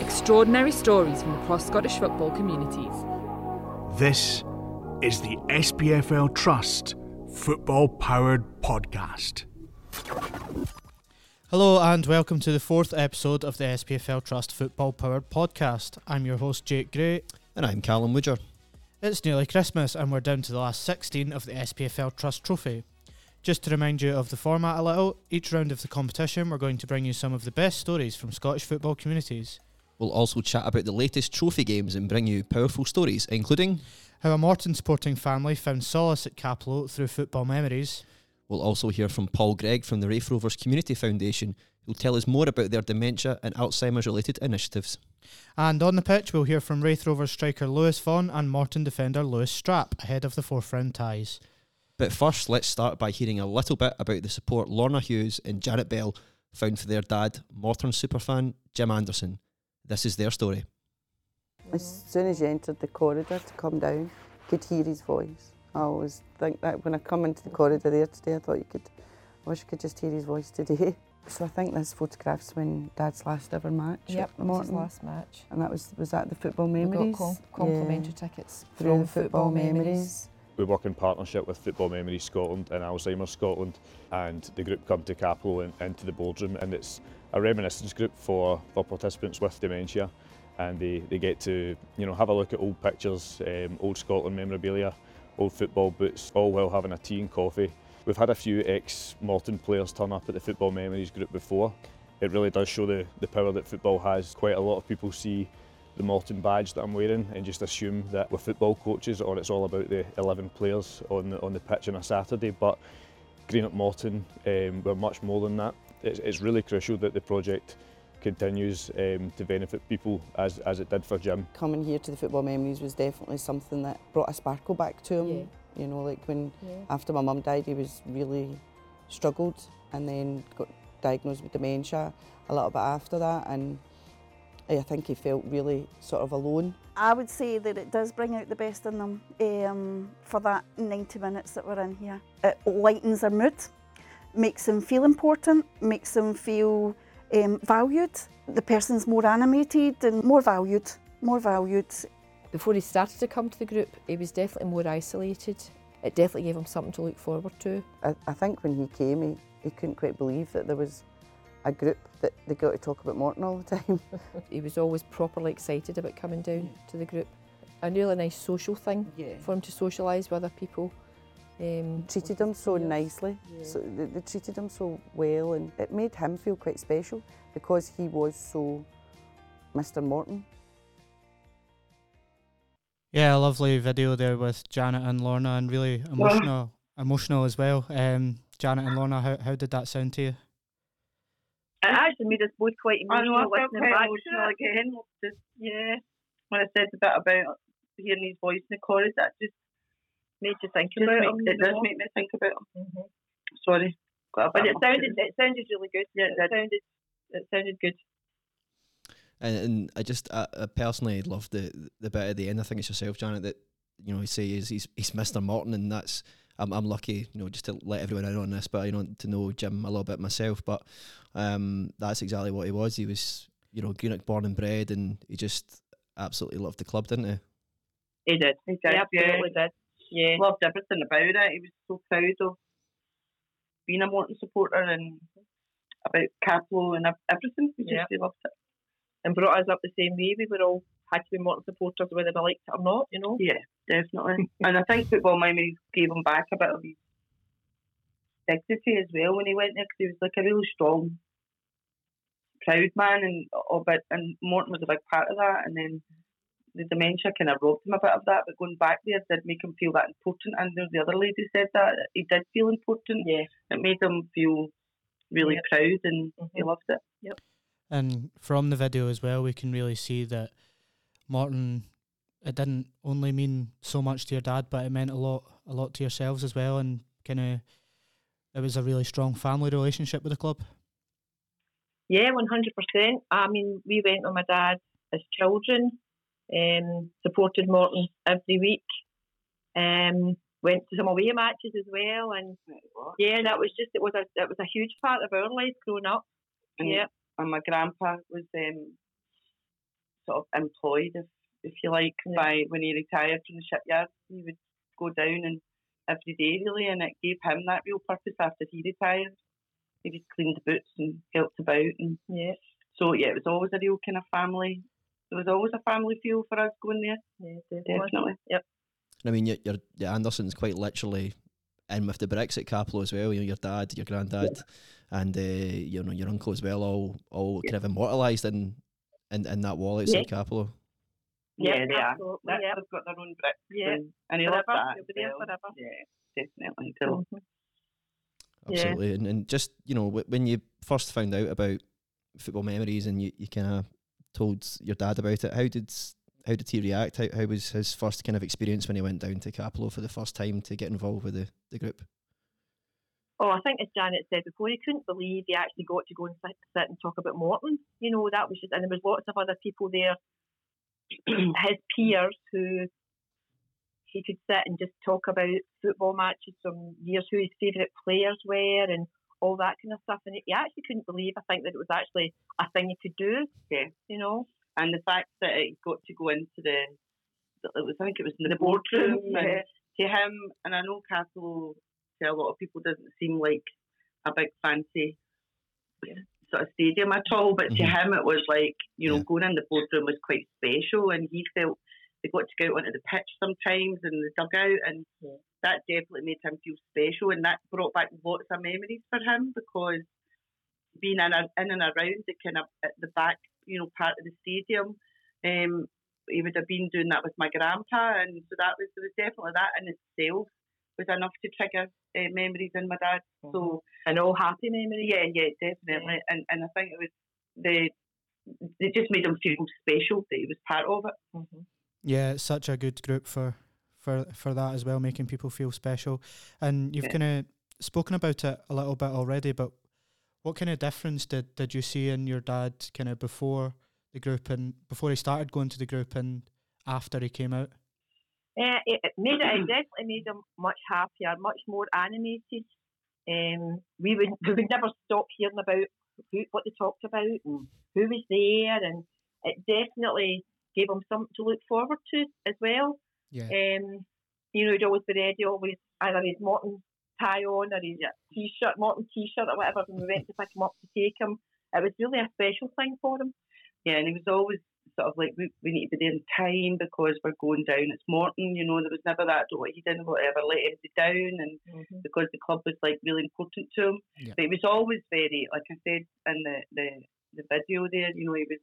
Extraordinary stories from across Scottish football communities. This is the SPFL Trust Football Powered Podcast. Hello and welcome to the fourth episode of the SPFL Trust Football Powered Podcast. I'm your host Jake Gray. And I'm Callum Woodger. It's nearly Christmas and we're down to the last 16 of the SPFL Trust Trophy. Just to remind you of the format a little, each round of the competition we're going to bring you some of the best stories from Scottish football communities. We'll also chat about the latest trophy games and bring you powerful stories, including how a Morton sporting family found solace at Cappielow through football memories. We'll also hear from Paul Greig from the Raith Rovers Community Foundation, who'll tell us more about their dementia and Alzheimer's related initiatives. And on the pitch, we'll hear from Raith Rovers striker Lewis Vaughan and Morton defender Lewis Strapp ahead of the fourth round ties. But first, let's start by hearing a little bit about the support Lorna Hughes and Janet Bell found for their dad, Morton superfan Jim Anderson. This is their story. As soon as you entered the corridor to come down, you could hear his voice. I always think that when I come into the corridor there today, I thought you could, I wish I could just hear his voice today. So I think this photograph's when Dad's last ever match. Yep, at Morton. his last match. And that was was that the football memories? We got com- complimentary Yeah. tickets Through from the football memories. We work in partnership with Football Memories Scotland and Alzheimer's Scotland and the group come to Cappielow and into the boardroom and it's a reminiscence group for, for participants with dementia and they, they get to you know have a look at old pictures, um, old Scotland memorabilia, old football boots, all while having a tea and coffee. We've had a few ex-Morton players turn up at the Football Memories group before. It really does show the, the power that football has. Quite a lot of people see the Morton badge that I'm wearing and just assume that we're football coaches or it's all about the 11 players on the, on the pitch on a Saturday. But Greenock Morton, um, we're much more than that. It's, it's really crucial that the project continues um, to benefit people as, as it did for Jim. Coming here to the football memories was definitely something that brought a sparkle back to him. Yeah. You know, like when Yeah. after my mum died, he was really struggled and then got diagnosed with dementia a little bit after that. And I think he felt really sort of alone. I would say that it does bring out the best in them um, for that 90 minutes that we're in here. It lightens their mood, makes them feel important, makes them feel um, valued. The person's more animated and more valued, more valued. Before he started to come to the group, he was definitely more isolated. It definitely gave him something to look forward to. I, I think when he came, he, he couldn't quite believe that there was a group that they got to talk about Morton all the time. He was always properly excited about coming down to the group. A really nice social thing Yeah. for him to socialise with other people. Um, treated him so Yes. nicely. Yeah. So they, they treated him so well, and it made him feel quite special because he was so Mr. Morton. Yeah, a lovely video there with Janet and Lorna and really emotional emotional as well. Um, Janet and Lorna, how, how did that sound to you? It actually made us both quite I know, I emotional felt listening quite back emotional it. again. Just, yeah, when I said a bit about hearing his voice in the chorus, that just Made you think just about him. it you does make me think about him. Mm-hmm. Sorry, got a But bit it sounded it sounded really good. Yeah, it it sounded it sounded good. And, and I just, I, I personally love the the bit at the end. I think it's yourself, Janet, that you know, he says he's he's Mr. Morton, and that's I'm I'm lucky, you know, just to let everyone in on this, but you know, to know Jim a little bit myself. But um, that's exactly what he was. He was, you know, Greenock born and bred, and he just absolutely loved the club, didn't he? He did. He did. He yeah. absolutely did. Yeah. Loved everything about it. He was so proud of being a Morton supporter and about Cappielow and everything. He Yeah. just he loved it. And brought us up the same way. We were all had to be Morton supporters whether we liked it or not, you know. Yeah, definitely. and I think football memories gave him back a bit of his dignity as well when he went there because he was like a really strong, proud man and of it. And Morton was a big part of that. And then the dementia kind of robbed him a bit of that. But going back there did make him feel that important. And there the other lady said that he did feel important. Yeah. It made him feel really Yep. proud and he Mhm. loved it. Yep. And from the video as well, we can really see that Morton. It didn't only mean so much to your dad, but it meant a lot, a lot to yourselves as well, and kind of. It was a really strong family relationship with the club. Yeah, one hundred percent. I mean, we went with my dad as children, um, supported Morton every week. Um, went to some away matches as well, and yeah, that was just it was a it was a huge part of our lives growing up. And, yeah, and my grandpa was um, sort of employed, if if you like, by when he retired from the shipyard. He would go down and every day really, and it gave him that real purpose after he retired. He just cleaned the boots and helped about, and yeah. So yeah, it was always a real kind of family. There was always a family feel for us going there. Yeah, definitely. Yep. I mean, your, your, your Anderson's quite literally in with the bricks at Cappielow as well. You know, your dad, your granddad, and uh, you know your uncle as well. All all kind of immortalised in, in in that wall outside Yeah. Cappielow. Yeah, Yep, they are. absolutely, That, yep. They've got their own bricks. Yeah. And, and he loves that. be there well. forever. Yeah, definitely. Until Yeah. Absolutely, and, and just you know wh- when you first found out about football memories and you, you kind of told your dad about it, how did how did he react? How, how was his first kind of experience when he went down to Cappielow for the first time to get involved with the, the group? Oh, I think as Janet said before, he couldn't believe he actually got to go and sit, sit and talk about Morton. You know, that was just, and there was lots of other people there, his peers who he could sit and just talk about football matches from years, who his favourite players were, and all that kind of stuff. And he actually couldn't believe, I think, that it was actually a thing he could do. Yeah. You know? And the fact that it got to go into the, it was, I think it was in the, The boardroom, boardroom. yeah. And to him, and I know Castle to a lot of people doesn't seem like a big fancy sort of stadium at all, but to Mhm. him it was like, you know, going in the boardroom was quite special and he felt they got to go out onto the pitch sometimes and the dugout and that definitely made him feel special and that brought back lots of memories for him because being in, a, in and around the kind of at the back, you know, part of the stadium, um, he would have been doing that with my grandpa, and so that was there was definitely that in itself was enough to trigger uh, memories in my dad. So and all happy memories. Yeah, yeah, definitely. And and I think it was the it just made him feel special that he was part of it. Yeah, it's such a good group for for for that as well, making people feel special. And you've Yeah. kind of spoken about it a little bit already, but what kind of difference did did you see in your dad kind of before the group and before he started going to the group and after he came out? It, it made it, it definitely made him much happier, much more animated. Um, we would we would never stop hearing about who, what they talked about and who was there, and it definitely gave him something to look forward to as well. Yeah. Um, you know, he'd always be ready, always either his Morton tie on or his t-shirt, Morton t-shirt or whatever, when we went to pick him up to take him. It was really a special thing for him. Yeah, and he was always sort of like we, we need to be there in time because we're going down. It's Morton, you know. There was never that. Oh, he didn't ever let him down, and because the club was like really important to him. Yeah. But he was always very, like I said in the, the the video there, you know, he was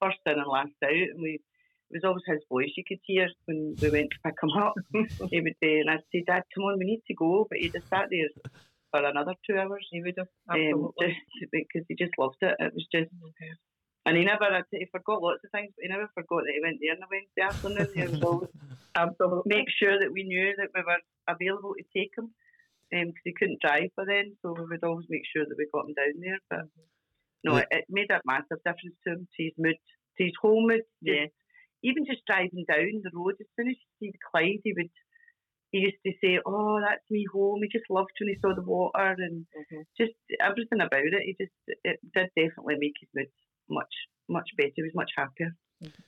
first in and last out, and we. It was always his voice you could hear when we went to pick him up. he would say, and I'd say, Dad, come on, we need to go. But he just sat there for another two hours. He would have, um, just because he just loved it. It was just, and he never, uh, he forgot lots of things, but he never forgot that he went there on a Wednesday afternoon. He was always Absolutely. make sure that we knew that we were available to take him um, because he couldn't drive by then. So we would always make sure that we got him down there. But mm-hmm. No, it, it made a massive difference to him, to his mood, to his whole mood. Yeah. Even just driving down the road, as soon as you see the Clyde, he would. He used to say, "Oh, that's me home." He just loved when he saw the water and mm-hmm. just everything about it. He just it did definitely make his mood much much better. He was much happier. Mm-hmm.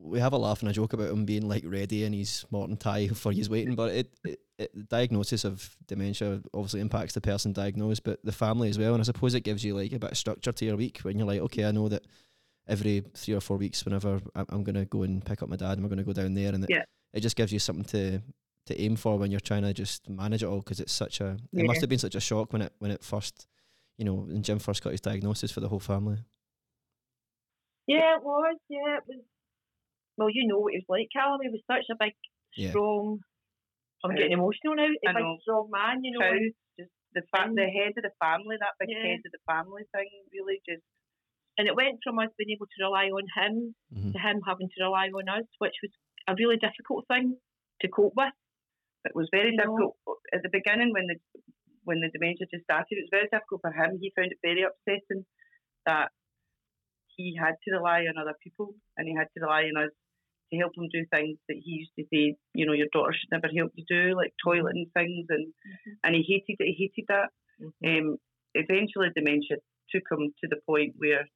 We have a laugh and a joke about him being like ready in his Morton tie for his waiting, but it, it, it the diagnosis of dementia obviously impacts the person diagnosed, but the family as well. And I suppose it gives you like a bit of structure to your week when you're like, okay, I know that every three or four weeks, whenever I'm going to go and pick up my dad, and we're going to go down there, and it, Yeah. it just gives you something to to aim for when you're trying to just manage it all because it's such a it must have been such a shock when it when it first you know when Jim first got his diagnosis for the whole family. Yeah, it was. Yeah, it was. Well, you know what he was like. Callum, he was such a big, Yeah. strong. I'm getting emotional now. A I big, know. strong man, you know. Proud, just the fa- the head of the family, that big Yeah. head of the family thing, really just and it went from us being able to rely on him Mhm. to him having to rely on us, which was a really difficult thing to cope with. it was very You know. difficult at the beginning when the when the dementia just started. It was very difficult for him. He found it very upsetting that he had to rely on other people and he had to rely on us to help him do things that he used to say, you know, your daughter should never help you do, like toileting things, and Mm-hmm. and he hated it. He hated that. Um, eventually, dementia took him to the point where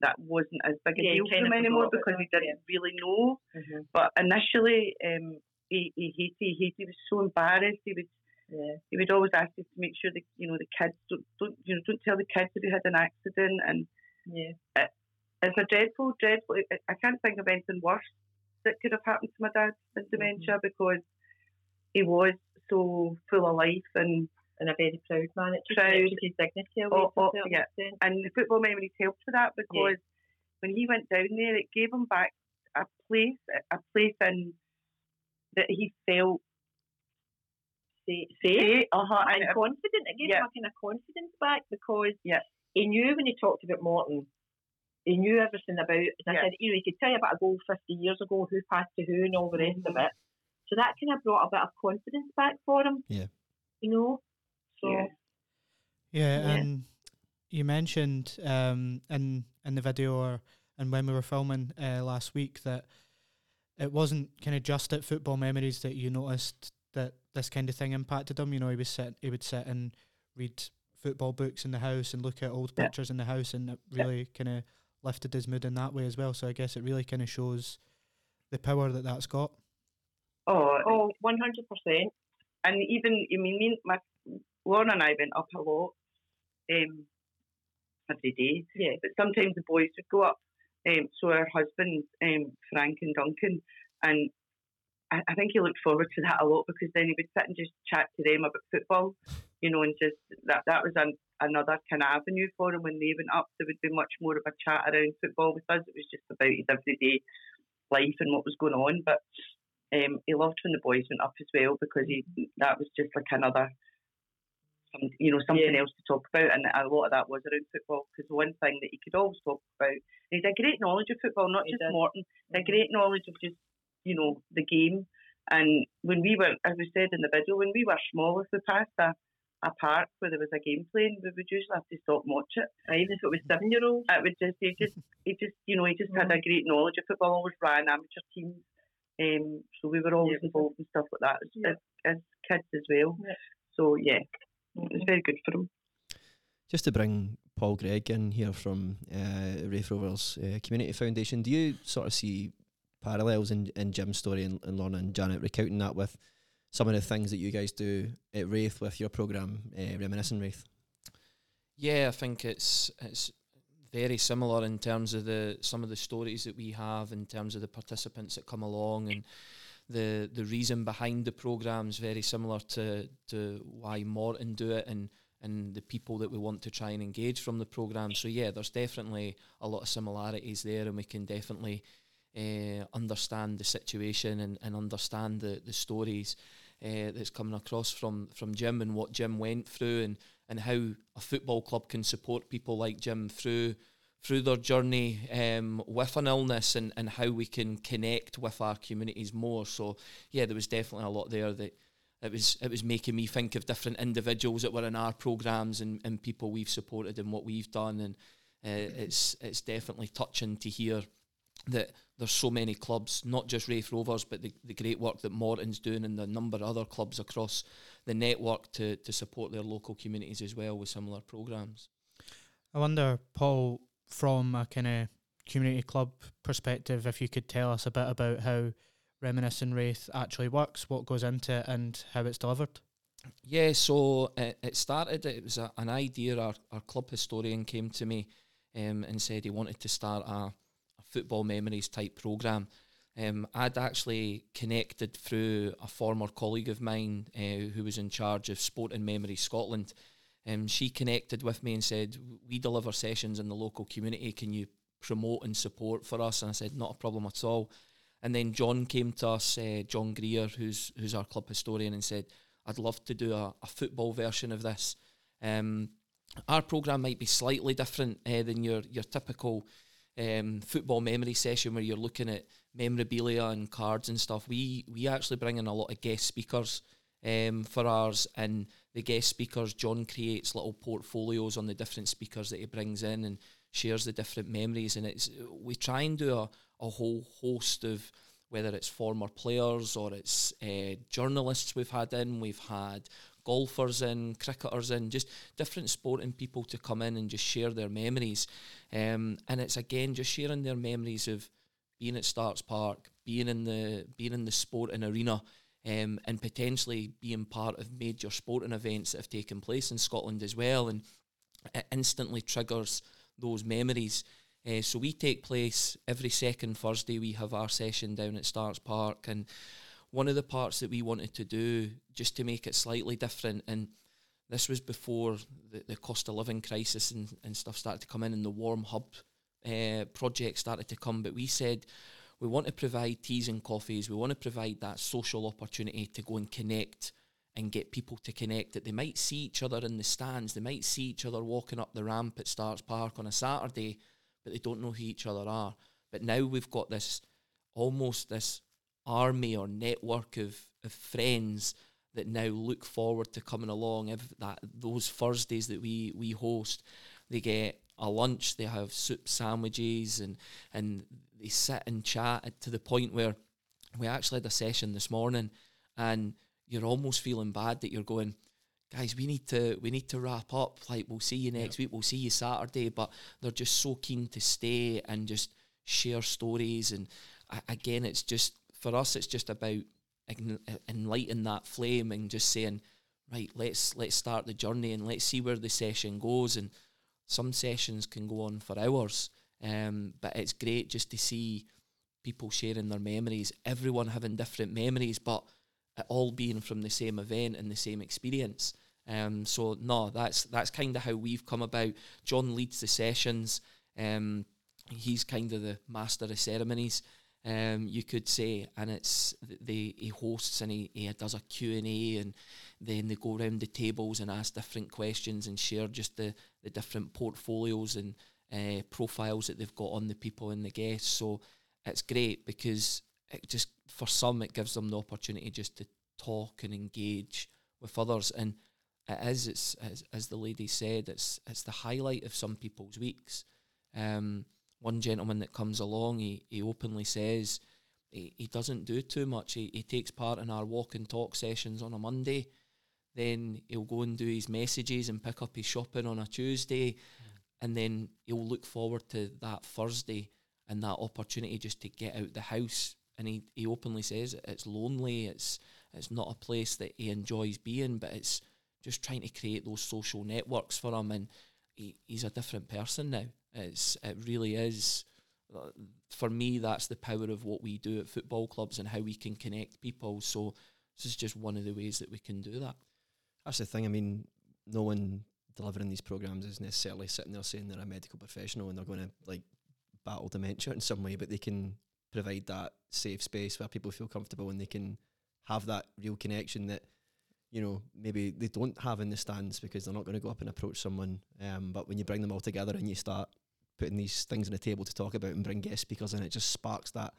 that wasn't as big a Yeah, deal for him anymore because he didn't really know. Mhm. But initially, um, he, he hated, he hated, he was so embarrassed. He would, Yeah. he would always ask us to make sure that you know the kids don't, don't you know don't tell the kids if he had an accident, and Yeah. it, it's a dreadful, dreadful. I, can't think of anything worse that could have happened to my dad than dementia because he was so full of life and And a very proud man. It took Proud. took his dignity away Oh, oh, yeah. extent. and the football memories helped with that because when he went down there, it gave him back a place, a place in that he felt Say, safe, uh-huh, and and, confident. It gave yeah. him a kind of confidence back because Yeah. he knew when he talked about Morton, he knew everything about. As I Yeah. said, you know, he could tell you about a goal 50 years ago, who passed to who, and all the rest of Mhm. it. So that kind of brought a bit of confidence back for him. Yeah. You know. So Yeah. Yeah, Yeah. and you mentioned um, in in the video or and when we were filming uh, last week that it wasn't kind of just at football memories that you noticed that this kind of thing impacted him. You know, he was sit, he would sit and read football books in the house and look at old Yeah. pictures in the house, and it Yeah. really kind of lifted his mood in that way as well. So I guess it really kind of shows the power that that's got. oh, oh, 100 percent. and even I mean, me, my Lauren and I went up a lot um, every day. Yeah. But sometimes the boys would go up. Um, so our husbands, um, Frank and Duncan, and I, I think he looked forward to that a lot because then he would sit and just chat to them about football, you know, and just that that was an, another kind of avenue for him when they went up. There would be much more of a chat around football with us. It was just about his everyday life and what was going on. But um, he loved when the boys went up as well because he that was just like another some, you know, something Yeah. else to talk about, and a lot of that was around football. Because one thing that he could always talk about, he's a great knowledge of football, not He just did. Morton, a great knowledge of just, you know, the game. And when we were, as we said in the video, when we were small, if we passed a, a park where there was a game playing, we would usually have to stop and watch it. Even if it was seven year olds. It would just, he just, he just, you know, he just had a great knowledge of football. Always ran amateur teams, um, so we were always Yeah. involved in stuff like that as, Yeah. as, as kids as well. Yeah. So yeah, it was very good for him. Just to bring Paul Greig in here from uh, Raith Rovers uh, Community Foundation, do you sort of see parallels in, in Jim's story and, and Lorna and Janet recounting that with some of the things that you guys do at Raith with your programme, uh, Reminiscing Raith? Yeah, I think it's it's very similar in terms of the some of the stories that we have in terms of the participants that come along and the the reason behind the program's very similar to to why Morton do it and and the people that we want to try and engage from the program. So yeah, there's definitely a lot of similarities there, and we can definitely uh, understand the situation and, and understand the the stories uh, that's coming across from from Jim and what Jim went through and and how a football club can support people like Jim through through their journey um, with an illness and, and how we can connect with our communities more. So yeah, there was definitely a lot there that it was it was making me think of different individuals that were in our programs and, and people we've supported and what we've done and uh, it's it's definitely touching to hear that there's so many clubs, not just Raith Rovers, but the, the great work that Morton's doing and the number of other clubs across the network to, to support their local communities as well with similar programs. I wonder, Paul, from a kind of community club perspective, if you could tell us a bit about how Reminiscing Raith actually works, what goes into it, and how it's delivered. Yeah, so it, it started, it was a, an idea. Our, our club historian came to me um, and said he wanted to start a football memories type programme. Um, I'd actually connected through a former colleague of mine uh, who was in charge of Sport and Memory Scotland. Um, she connected with me and said, We deliver sessions in the local community. Can you promote and support for us? And I said, Not a problem at all. And then John came to us, uh, John Greer, who's who's our club historian, and said, I'd love to do a, a football version of this. Um, our programme might be slightly different uh, than your, your typical um, football memory session where you're looking at memorabilia and cards and stuff. We we actually bring in a lot of guest speakers um, for ours, and the guest speakers. John creates little portfolios on the different speakers that he brings in and shares the different memories. And it's we try and do a, a whole host of whether it's former players or it's uh, journalists we've had in, we've had golfers in, cricketers in, just different sporting people to come in and just share their memories. Um, and it's again just sharing their memories of being at Starks Park, being in the being in the sporting arena, um, and potentially being part of major sporting events that have taken place in Scotland as well. And it instantly triggers those memories. Uh, so we take place every second Thursday. We have our session down at Starks Park, and one of the parts that we wanted to do just to make it slightly different, and this was before the, the cost of living crisis and, and stuff started to come in, and the warm hub uh, project started to come. But we said we want to provide teas and coffees. We want to provide that social opportunity to go and connect and get people to connect that they might see each other in the stands, they might see each other walking up the ramp at Starks Park on a Saturday, but they don't know who each other are. But now we've got this almost this army or network of, of friends that now look forward to coming along. If that those Thursdays that we we host, they get a lunch, they have soup sandwiches, and and they sit and chat to the point where we actually had a session this morning, and you're almost feeling bad that you're going guys, we need to we need to wrap up. Like we'll see you next week, we'll see you Saturday. But they're just so keen to stay and just share stories. And again, it's just for us, it's just about enlightening that flame and just saying, right, let's let's start the journey and let's see where the session goes. And some sessions can go on for hours, um, but it's great just to see people sharing their memories, everyone having different memories, but it all being from the same event and the same experience. Um, so no, that's that's kind of how we've come about. John leads the sessions. Um, he's kind of the master of ceremonies, um, you could say, and it's the he hosts and he, he does a Q and A, and then they go around the tables and ask different questions and share just the the different portfolios and uh, profiles that they've got on the people and the guests. So it's great because it just for some it gives them the opportunity just to talk and engage with others and it is it's as, as the lady said it's it's the highlight of some people's weeks um, one gentleman that comes along he, he openly says he, he doesn't do too much. He, he takes part in our walk and talk sessions on a monday. Then he'll go and do his messages and pick up his shopping on a tuesday. Mm. and then he'll look forward to that thursday and that opportunity just to get out the house. And he, he openly says it's lonely. It's it's not a place that he enjoys being but it's just trying to create those social networks for him. And he, he's a different person now it's it really is. For me that's the power of what we do at football clubs and how we can connect people. So this is just one of the ways that we can do that. That's the thing. I mean no one delivering these programs is necessarily sitting there saying they're a medical professional and they're going to like battle dementia in some way but they can provide that safe space where people feel comfortable and they can have that real connection that you know maybe they don't have in the stands because they're not going to go up and approach someone. Um, but when you bring them all together and you start putting these things on the table to talk about and bring guest speakers in, it just sparks that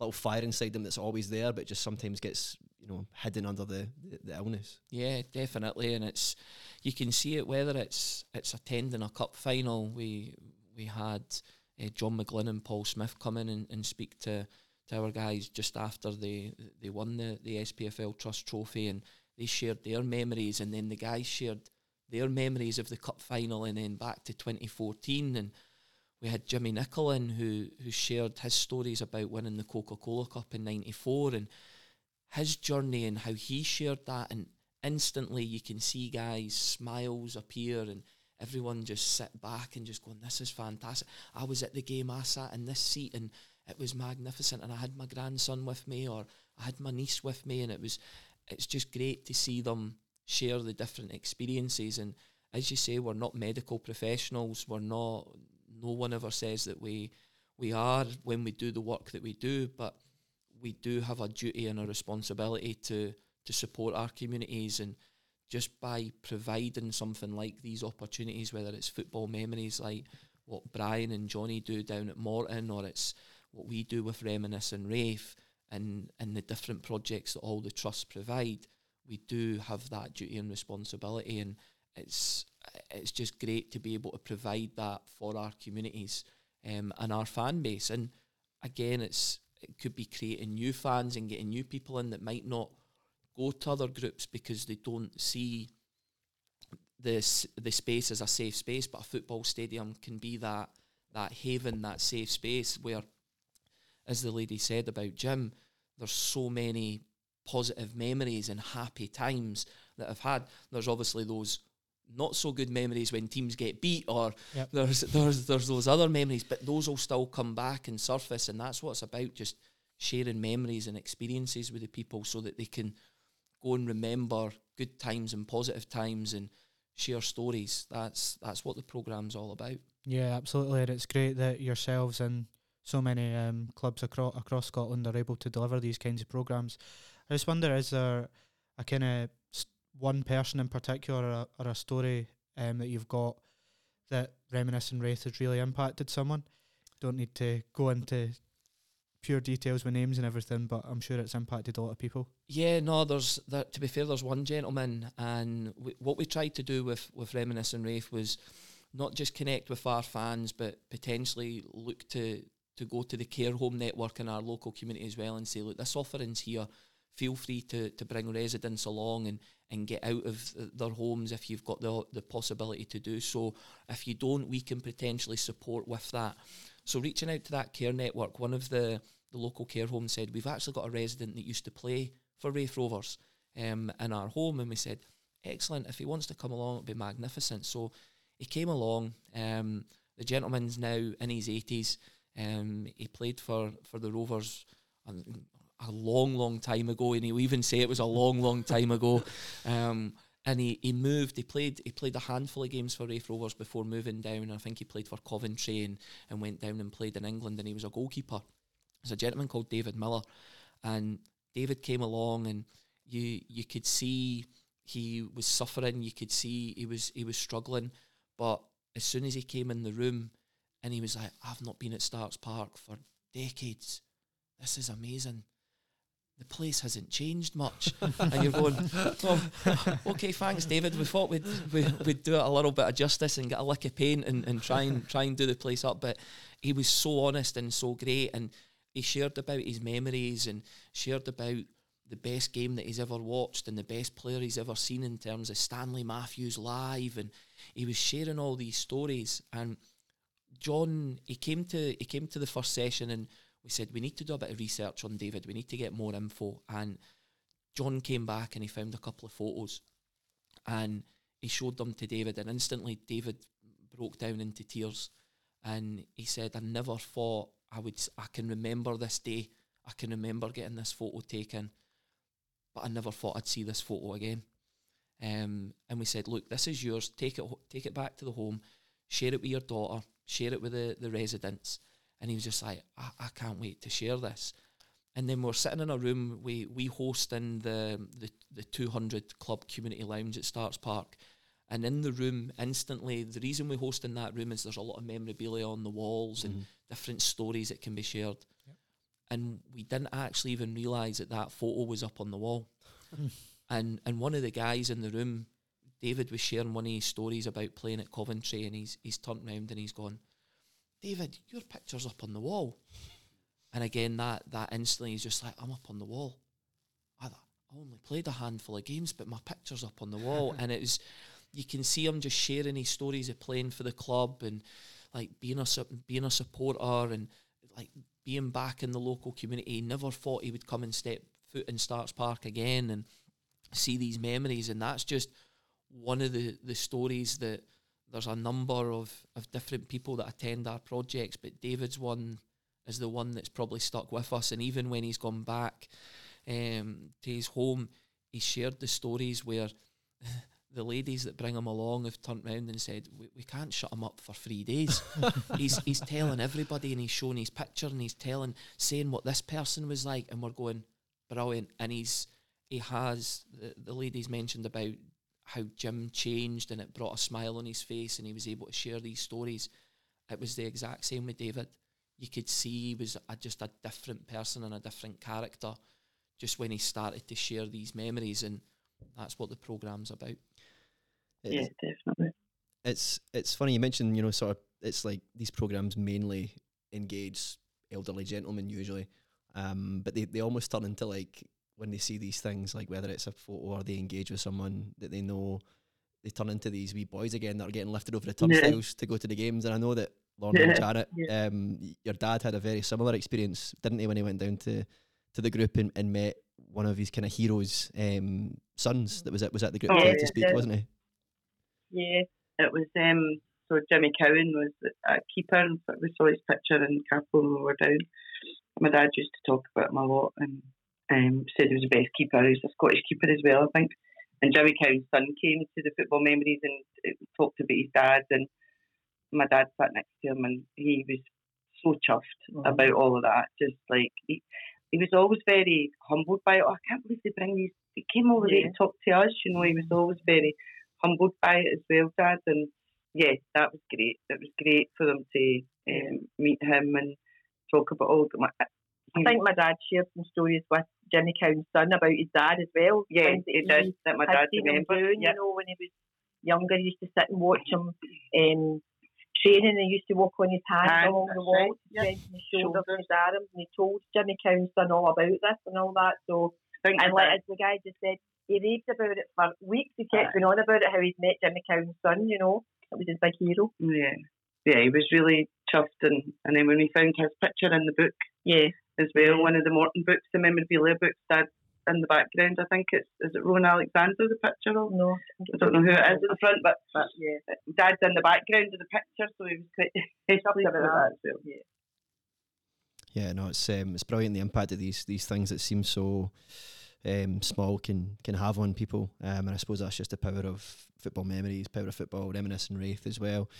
little fire inside them that's always there, but just sometimes gets you know hidden under the, the, the illness. Yeah, definitely, and it's you can see it whether it's it's attending a cup final. We we had uh, John McGlynn and Paul Smith come in and, and speak to, to our guys just after they they won the, the SPFL Trust Trophy and they shared their memories and then the guys shared their memories of the cup final and then back to 2014 and we had Jimmy Nicholl in who who shared his stories about winning the Coca-Cola Cup in 94 and his journey and how he shared that and instantly you can see guys smiles appear and everyone just sit back and just going, this is fantastic. I was at the game, I sat in this seat and it was magnificent and I had my grandson with me or I had my niece with me and it was, it's just great to see them share the different experiences and as you say, we're not medical professionals, we're not, no one ever says that we, we are when we do the work that we do, but we do have a duty and a responsibility to, to support our communities. And just by providing something like these opportunities, whether it's football memories like what Brian and Johnny do down at Morton, or it's what we do with Reminisce and Raith, and, and the different projects that all the trusts provide, we do have that duty and responsibility, and it's it's just great to be able to provide that for our communities um, and our fan base. And again, it's it could be creating new fans and getting new people in that might not go to other groups because they don't see this the space as a safe space. But a football stadium can be that that haven, that safe space where, as the lady said about Jim, there's so many positive memories and happy times that I've had. There's obviously those not so good memories when teams get beat or Yep. there's there's there's those other memories, but those will still come back and surface and that's what it's about, just sharing memories and experiences with the people so that they can go and remember good times and positive times and share stories. That's that's what the program's all about. Yeah, absolutely, and it's great that yourselves and so many um, clubs across across Scotland are able to deliver these kinds of programs. I just wonder, is there a kind of one person in particular, or a, or a story um, that you've got that reminiscing Raith has really impacted someone? Don't need to go into pure details with names and everything, but I'm sure it's impacted a lot of people. Yeah, no, there's that. To be fair, there's one gentleman, and we, what we tried to do with with Reminisce and Raith was not just connect with our fans, but potentially look to to go to the care home network in our local community as well and say, look, this offering's here. Feel free to, to bring residents along and, and get out of their homes if you've got the the possibility to do so. If you don't, we can potentially support with that. So reaching out to that care network, one of the, the local care homes said, we've actually got a resident that used to play for Raith Rovers um, in our home. And we said, excellent, if he wants to come along, it'd be magnificent. So he came along. Um, the gentleman's now in his 80s. Um, he played for, for the Rovers a, long, long time ago, and he'll even say it was a long, long time ago. Um, and he, he moved. He played he played a handful of games for Raith Rovers before moving down. I think he played for Coventry and, and went down and played in England. And he was a goalkeeper. There's a gentleman called David Miller, and David came along, and you you could see he was suffering. You could see he was he was struggling. But as soon as he came in the room, and he was like, "I've not been at Starks Park for decades. This is amazing." The place hasn't changed much. and you're going, okay, thanks, David. We thought we'd, we, we'd do it a little bit of justice and get a lick of paint and, and try and try and do the place up. But he was so honest and so great. And he shared about his memories and shared about the best game that he's ever watched and the best player he's ever seen in terms of Stanley Matthews live. And he was sharing all these stories. And John, he came to he came to the first session and we said we need to do a bit of research on David. We need to get more info. And John came back and he found a couple of photos, and he showed them to David. And instantly, David broke down into tears, and he said, "I never thought I would. I can remember this day. I can remember getting this photo taken, but I never thought I'd see this photo again." Um, and we said, "Look, this is yours. Take it. Take it back to the home. Share it with your daughter. Share it with the the residents." And he was just like, I, I can't wait to share this. And then we're sitting in a room. We we host in the the the 200 club community lounge at Starks Park, and in the room instantly, the reason we host in that room is there's a lot of memorabilia on the walls and mm-hmm. different stories that can be shared. And we didn't actually even realise that that photo was up on the wall. Hmm. and and one of the guys in the room, David, was sharing one of his stories about playing at Coventry, and he's he's turned round and he's gone, David, your picture's up on the wall. And again, that that instantly is just like, I'm up on the wall. I, I only played a handful of games, but my picture's up on the wall. and it was, you can see him just sharing his stories of playing for the club and like being a being a supporter and like being back in the local community. He never thought he would come and step foot in Starks Park again and see these memories. And that's just one of the the stories that there's a number of, of different people that attend our projects, but David's one is the one that's probably stuck with us. And even when he's gone back um, to his home, he shared the stories where the ladies that bring him along have turned round and said, "We, we can't shut him up for three days." he's he's telling everybody, and he's showing his picture, and he's telling, saying what this person was like, and we're going brilliant. And he's he has the, the ladies mentioned about how Jim changed and it brought a smile on his face and he was able to share these stories. It was the exact same with David. You could see he was a, just a different person and a different character just when he started to share these memories. And that's what the programme's about. Yeah, definitely. It's it's funny you mentioned you know sort of it's like these programs mainly engage elderly gentlemen usually, um, but they, they almost turn into like when they see these things like whether it's a photo or they engage with someone that they know, they turn into these wee boys again that are getting lifted over the Yeah. turnstiles to go to the games. And I know that Lorna and Yeah, Janet, yeah. um, your dad had a very similar experience, didn't he, when he went down to to the group and, and met one of his kind of heroes' um, sons that was at was at the group Oh, to- yeah, to speak, yeah. wasn't he? Yeah, it was. Um, so Jimmy Cowan was a keeper, and we saw his picture in Capel when we were down. My dad used to talk about him a lot, and um, said he was the best keeper. He was a Scottish keeper as well, I think. And Jimmy Cowan's son came to the football memories and uh, talked about his dad, and my dad sat next to him, and he was so chuffed about all of that. Just like he, he was always very humbled by it. Oh, I can't believe they bring these. They came over Yeah. to talk to us. You know, he was always very humbled by it as well, Dad. And yeah, that was great. It was great for them to um, meet him and talk about all the. I think my dad shared some stories with Jimmy Cowan's son about his dad as well. Yeah, he did, that my dad remembered, yeah. You know, when he was younger, he used to sit and watch him um, training and he used to walk on his hands Hands, along the wall right, strengthen his shoulders and his arms. And he told Jimmy Cowan's son all about this and all that. So, and like as the guy just said, he raved about it for weeks. He kept going on about it, how he'd met Jimmy Cowan's son, you know. It was his big hero. Yeah, yeah, he was really chuffed, and and then when we found his picture in the book, yeah, as well, one of the Morton books, the memorabilia books, that in the background, I think it's is it Rowan Alexander the picture of? No, I don't know who it is in the front, but, but yeah, Dad's in the background of the picture, so he was quite chuffed about that as well. Yeah. Yeah, no, it's um, it's brilliant the impact of these these things that seem so um, small can can have on people, um, and I suppose that's just the power of football memories, power of football, reminiscing Raith as well.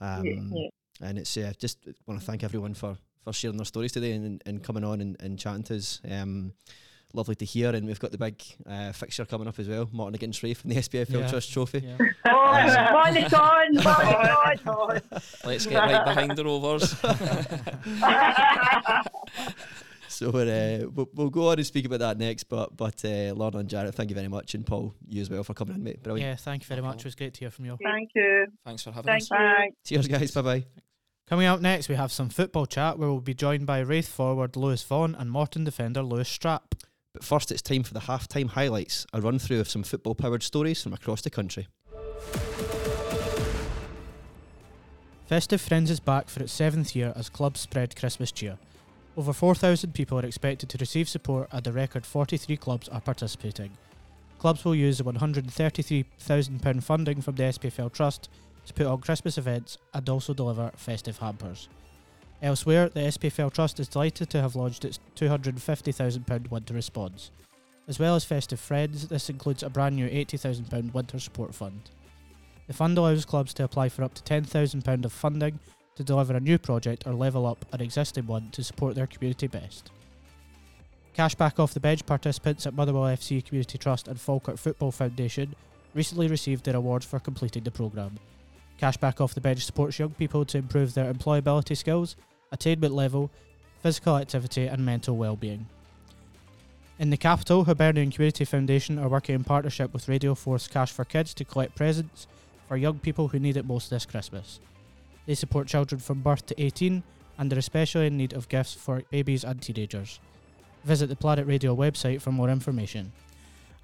Um, yeah. And it's uh, just want to thank everyone for for sharing their stories today and, and coming on and, and chatting to us. Um, lovely to hear, and we've got the big uh, fixture coming up as well, Morton against Raith in the SPFL Yeah, Trust Trophy. yeah. Oh, Um, one on, one on. Let's get right behind the Rovers. So we're, uh, we'll, we'll go on and speak about that next. But but uh, Lorna and Janet, thank you very much, and Paul, you as well for coming in, mate. Brilliant. Yeah, thank you very much. It was great to hear from you. Thank you. Thanks for having Thank us. you. Cheers, guys. Bye bye. Coming up next, we have some football chat where we'll be joined by Raith forward Lewis Vaughan and Morton defender Lewis Strapp. But first, it's time for the halftime highlights, a run through of some football powered stories from across the country. Festive Friends is back for its seventh year as clubs spread Christmas cheer. Over 4,000 people are expected to receive support, and a record 43 clubs are participating. Clubs will use the £133,000 funding from the SPFL Trust to put on Christmas events and also deliver festive hampers. Elsewhere, the SPFL Trust is delighted to have launched its £250,000 winter response. As well as Festive Friends, this includes a brand new £80,000 winter support fund. The fund allows clubs to apply for up to £10,000 of funding to deliver a new project or level up an existing one to support their community best. Cashback off the bench participants at Motherwell FC Community Trust and Falkirk Football Foundation recently received their awards for completing the programme. Cashback off the bench supports young people to improve their employability skills, attainment level, physical activity, and mental well-being. In the capital, Hibernian Community Foundation are working in partnership with Radio Forth Cash for Kids to collect presents for young people who need it most this Christmas. They support children from birth to 18 and are especially in need of gifts for babies and teenagers. Visit the Planet Radio website for more information.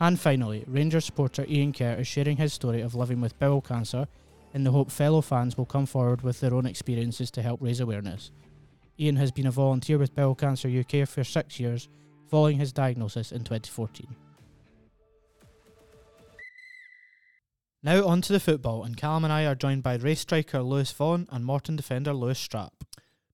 And finally, Ranger supporter Ian Kerr is sharing his story of living with bowel cancer in the hope fellow fans will come forward with their own experiences to help raise awareness. Ian has been a volunteer with Bowel Cancer UK for six years, following his diagnosis in 2014. Now on to the football, and Callum and I are joined by Raith striker Lewis Vaughan and Morton defender Lewis Strapp.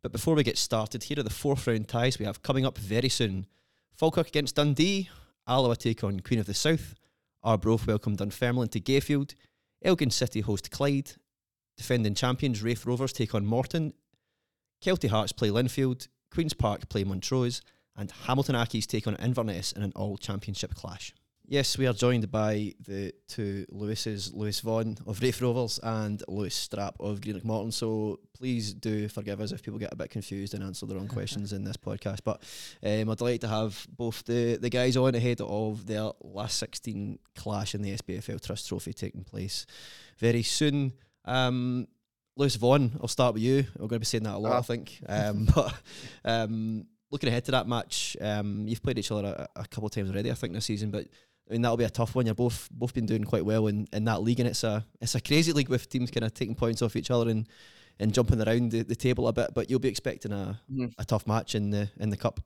But before we get started, here are the fourth round ties we have coming up very soon. Falkirk against Dundee, Alloa take on Queen of the South, Arbroath welcome Dunfermline to Gayfield, Elgin City host Clyde, defending champions Raith Rovers take on Morton, Kelty Hearts play Linfield, Queen's Park play Montrose, and Hamilton Accies take on Inverness in an all championship clash. Yes, we are joined by the two Lewises, Lewis Vaughan of Raith Rovers and Lewis Strapp of Greenock Morton. So please do forgive us if people get a bit confused and answer the wrong questions in this podcast. But um, I'd like to have both the, the guys on ahead of their last 16 clash in the SPFL Trust Trophy taking place very soon. Um, Lewis Vaughan, I'll start with you. We're going to be saying that a lot, I Uh-huh. think. Um, but um, looking ahead to that match, um, you've played each other a, a couple of times already, I think, this season. But I mean, that'll be a tough one. You're both both been doing quite well in, in that league, and it's a it's a crazy league with teams kind of taking points off each other and, and jumping around the, the table a bit. But you'll be expecting a, Mhm. a tough match in the in the cup.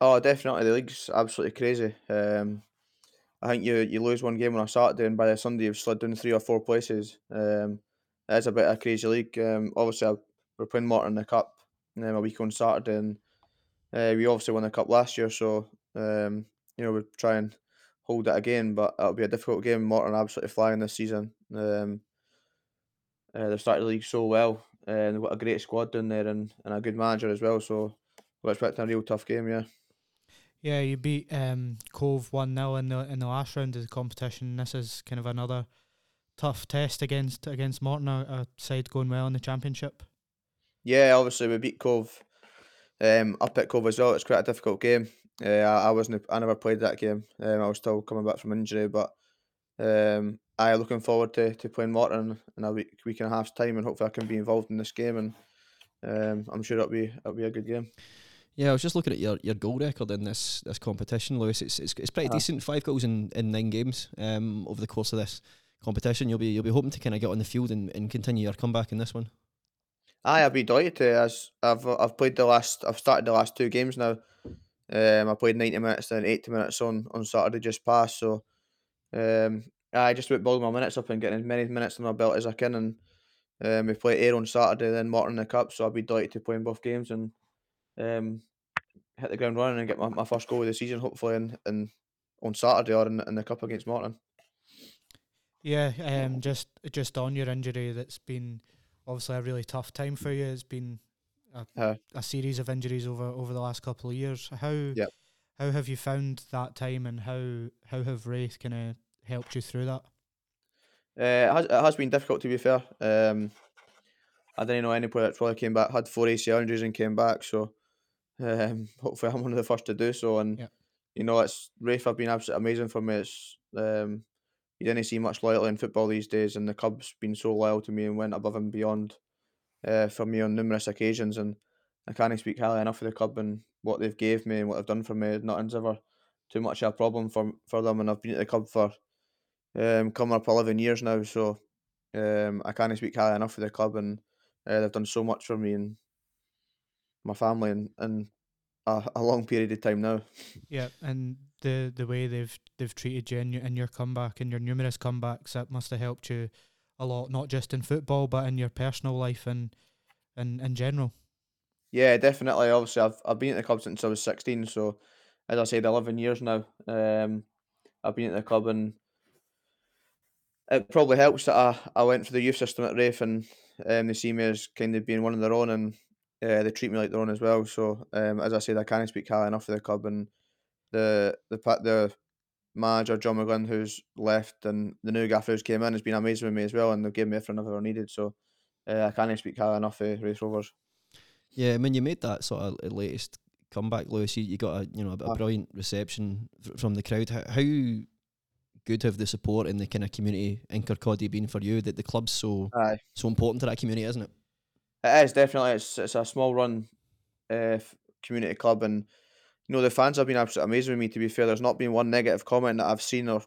Oh, definitely. The league's absolutely crazy. Um, I think you you lose one game on a Saturday, and by the Sunday you've slid down three or four places. Um, it's a bit of a crazy league. Um, obviously, I, we're playing Morton in the cup um, a week on Saturday, and uh, we obviously won the cup last year, so um, you know we'll try and hold it again. But it'll be a difficult game. Morton absolutely flying this season. Um, uh, they've started the league so well, and they've got a great squad down there, and, and a good manager as well. So we're expecting a real tough game. Yeah. Yeah, you beat um, Cove one 0 in the in the last round of the competition. This is kind of another tough test against against Morton, a, side going well in the championship. Yeah, obviously we beat Cove um, up at Cove as well. It's quite a difficult game. Uh, I, I wasn't. I never played that game. Um, I was still coming back from injury, but um, I looking forward to, to playing Morton in a week, week and a half's time, and hopefully I can be involved in this game. And um, I'm sure it'll be it'll be a good game. Yeah, I was just looking at your, your goal record in this this competition, Lewis. It's it's, it's pretty Uh-huh. decent. Five goals in, in nine games um, over the course of this competition. You'll be you'll be hoping to kind of get on the field and, and continue your comeback in this one. Aye, I'd be delighted to. As I've I've played the last, I've started the last two games now. Um, I played ninety minutes then eighty minutes on on Saturday just past. So, um, I just about building my minutes up and getting as many minutes on my belt as I can. And um, we play Ayr on Saturday, then Morton in the cup. So I'd be delighted to play in both games and um, hit the ground running and get my, my first goal of the season, hopefully, in, in on Saturday or in, in the cup against Morton. Yeah, um, just just on your injury, that's been obviously a really tough time for you. It's been a, Aye. a series of injuries over over the last couple of years. How Yep. how have you found that time, and how how have Raith kind of helped you through that? Uh, it, has, it has been difficult to be fair. Um, I didn't know any player that's really came back. Had four ACL injuries and came back, so um, hopefully I'm one of the first to do so. And Yep. you know, it's Raith have been absolutely amazing for me. It's um, you didn't see much loyalty in football these days, and the club's been so loyal to me and went above and beyond uh, for me on numerous occasions. And I can't speak highly enough of the club and what they've gave me and what they've done for me. Nothing's ever too much of a problem for for them, and I've been at the club for um, coming up 11 years now, so um, I can't speak highly enough of the club, and uh, they've done so much for me and my family and, in a, a long period of time now. Yeah, and the the way they've they've treated you in your, your comeback and your numerous comebacks that must have helped you a lot, not just in football but in your personal life and and in general. Yeah, definitely. Obviously, I've I've been at the club since I was 16, so as I said, 11 years now. Um, I've been at the club, and it probably helps that I, I went through the youth system at Raith, and um, they see me as kind of being one of their own, and uh, they treat me like their own as well. So, um, as I said, I can't speak highly enough for the club, and the the the manager John McGlynn, who's left, and the new gaffer who's came in, has been amazing with me as well, and they've given me everything I've ever needed. So, uh, I can't speak highly enough of Raith Rovers. Yeah, I mean, you made that sort of latest comeback, Lewis. You, you got a you know a, a brilliant reception from the crowd. How, how good have the support in the kind of community in Kirkcaldy been for you? That the club's so Aye. so important to that community, isn't it? It is definitely. It's it's a small run, uh, community club, and you know the fans have been absolutely amazing with me. To be fair, there's not been one negative comment that I've seen or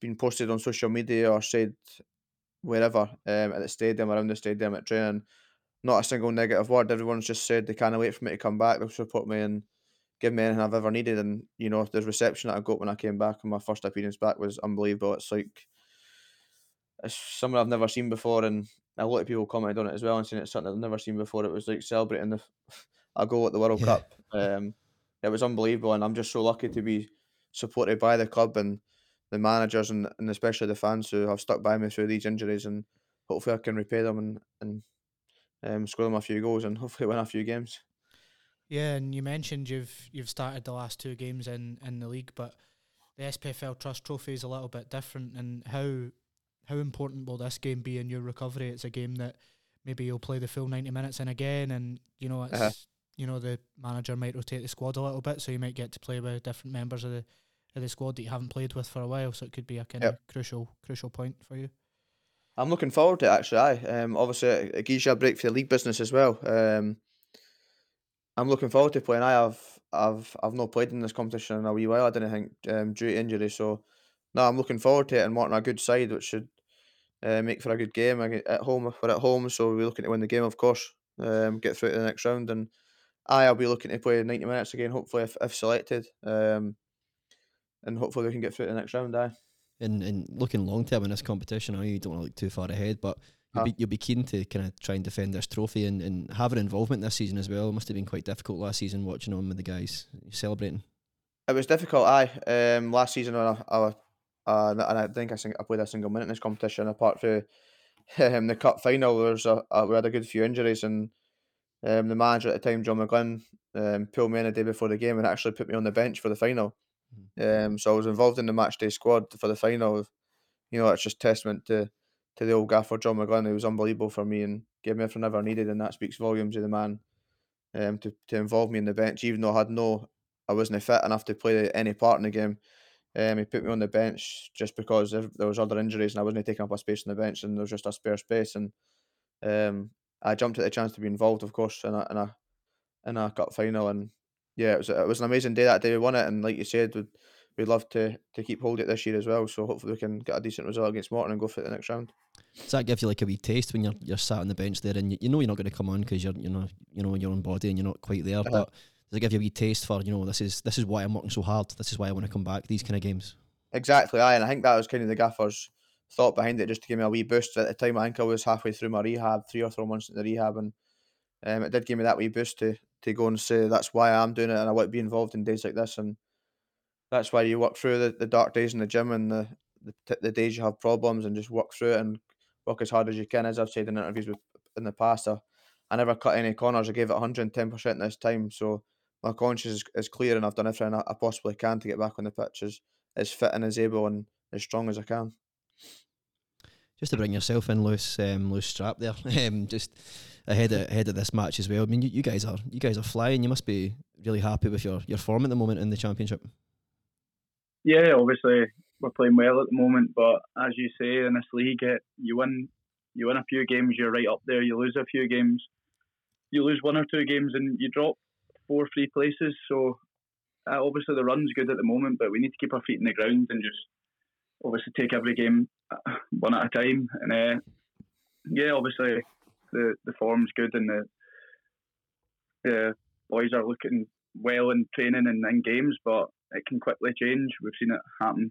been posted on social media or said wherever um, at the stadium, around the stadium, at training. Not a single negative word. Everyone's just said they can't wait for me to come back. They'll support me and give me anything I've ever needed. And you know the reception that I got when I came back and my first appearance back was unbelievable. It's like it's something I've never seen before, and a lot of people commented on it as well and saying it's something I've never seen before. It was like celebrating the a goal at the World Yeah. Cup. Um, it was unbelievable, and I'm just so lucky to be supported by the club and the managers and, and especially the fans who have stuck by me through these injuries. And hopefully, I can repay them and and um, score them a few goals and hopefully win a few games. Yeah, and you mentioned you've you've started the last two games in, in the league, but the SPFL Trust Trophy is a little bit different, and how how important will this game be in your recovery? It's a game that maybe you'll play the full ninety minutes in again, and you know it's Uh-huh. You know the manager might rotate the squad a little bit, so you might get to play with different members of the of the squad that you haven't played with for a while. So it could be a kind of crucial crucial point for you. I'm looking forward to it actually. Aye. Um, obviously, it, it gives you a break for the league business as well. Um, I'm looking forward to playing. I have, I've, I've not played in this competition in a wee while. I didn't think um, due to injury. So, no, I'm looking forward to it and wanting a good side, which should uh, make for a good game at home. We're at home, so we're looking to win the game, of course. Um, get through to the next round, and I, I'll be looking to play 90 minutes again, hopefully if, if selected. Um, and hopefully we can get through to the next round. Aye. And and looking long term in this competition, I know you don't want to look too far ahead, but you'll Huh. be you'll be keen to kind of try and defend this trophy and, and have an involvement this season as well. It must have been quite difficult last season watching on with the guys celebrating. It was difficult. Aye, um, last season I, I, and I think I, sing, I played a single minute in this competition. Apart from um, the cup final, there was a, a, we had a good few injuries, and um, the manager at the time, John McGlynn, um, pulled me in the day before the game and actually put me on the bench for the final. Um, so I was involved in the match day squad for the final. You know, it's just testament to to the old gaffer John McGlynn, who was unbelievable for me and gave me everything I ever needed, and that speaks volumes of the man. Um, to to involve me in the bench, even though I had no, I wasn't fit enough to play any part in the game. Um, he put me on the bench just because there was other injuries and I wasn't taking up a space on the bench, and there was just a spare space, and um, I jumped at the chance to be involved, of course, in a in a in a cup final, and yeah, it was it was an amazing day that day. We won it, and like you said, we'd we'd love to to keep hold of it this year as well. So hopefully we can get a decent result against Morton and go for the next round. Does that give you like a wee taste when you're you're sat on the bench there and you, you know you're not going to come on because you're you know you know your own body and you're not quite there, Uh-huh. but does it give you a wee taste for you know this is this is why I'm working so hard. This is why I want to come back. These kind of games. Exactly, aye, and I think that was kind of the gaffer's thought behind it, just to give me a wee boost. At the time, I think I was halfway through my rehab, three or four months in the rehab, and um, it did give me that wee boost to to go and say that's why I'm doing it, and I want to be involved in days like this, and that's why you work through the, the dark days in the gym and the, the the days you have problems, and just work through it and work as hard as you can. As I've said in interviews with, in the past, I, I never cut any corners. I gave it 110 percent this time, so my conscience is, is clear, and I've done everything I, I possibly can to get back on the pitch as as fit and as able and as strong as I can. Just to bring yourself in, loose, um, Lewis Strapp there, um, just ahead of, ahead of this match as well. I mean, you, you guys are you guys are flying. You must be really happy with your, your form at the moment in the championship. Yeah, obviously we're playing well at the moment, but as you say in this league, it, you win you win a few games, you're right up there. You lose a few games, you lose one or two games, and you drop four, three places. So uh, obviously the run's good at the moment, but we need to keep our feet in the ground and just obviously take every game uh, one at a time. And uh, yeah, obviously the the form's good and the the boys are looking well in training and in games, but it can quickly change. We've seen it happen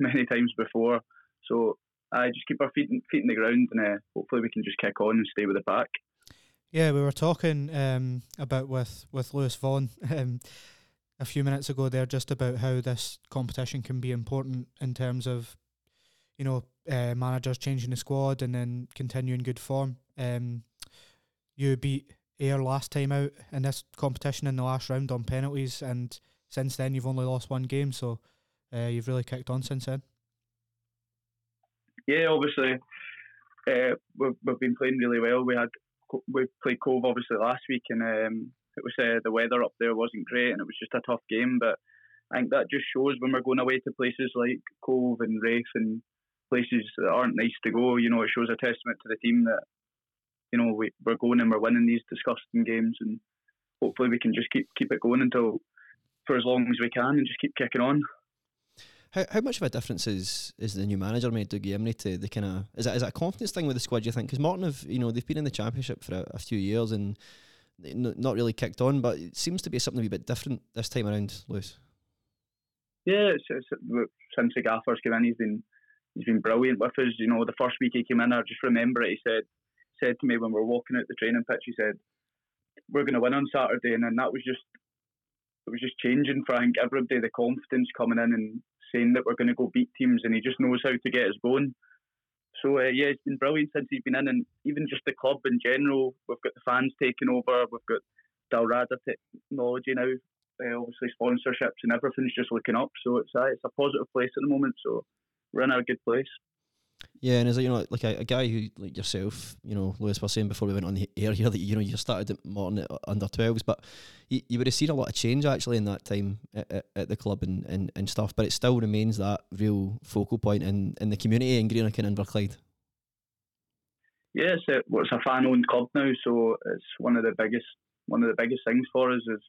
many times before. So I just keep our feet in, feet in the ground and uh, hopefully we can just kick on and stay with the pack. Yeah, we were talking um, about with with Lewis Vaughan um, a few minutes ago there, just about how this competition can be important in terms of, you know, uh, managers changing the squad and then continuing good form. Um, you beat Ayr last time out in this competition in the last round on penalties, and since then you've only lost one game, so uh, you've really kicked on since then. Yeah, obviously uh, we've, we've been playing really well. We had we played Cove obviously last week, and um, it was uh, the weather up there wasn't great, and it was just a tough game. But I think that just shows when we're going away to places like Cove and Raith and places that aren't nice to go. You know, it shows a testament to the team that you know we, we're going and we're winning these disgusting games, and hopefully we can just keep keep it going until for as long as we can and just keep kicking on. How, how much of a difference is, is the new manager made Dougie Imrie to the kind of is that is that a confidence thing with the squad? Do you think? Because Morton have you know they've been in the championship for a, a few years and not really kicked on, but it seems to be something a bit different this time around, Lewis. Yeah, it's, it's, since the gaffer's come in, he's been he's been brilliant with us. You know, the first week he came in, I just remember it. He said said to me when we were walking out the training pitch, he said, "We're going to win on Saturday," and then that was just it was just changing for I think everybody the confidence coming in and saying that we're going to go beat teams, and he just knows how to get us going. So uh, yeah, it's been brilliant since he's been in, and even just the club in general. We've got the fans taking over. We've got Dalrada technology now uh, obviously sponsorships and everything's just looking up. So it's uh, it's a positive place at the moment. So we're in a good place. Yeah, and as you know like a, a, guy who like yourself, you know, Lewis was saying before we went on the air here that you know you started at Morton at under twelves, but you, you would have seen a lot of change actually in that time at, at, at, the club and, and, and stuff. But it still remains that real focal point in, in the community in Greenock and Inverclyde. Yeah, it's a, well, it's a fan-owned club now, so it's one of the biggest one of the biggest things for us is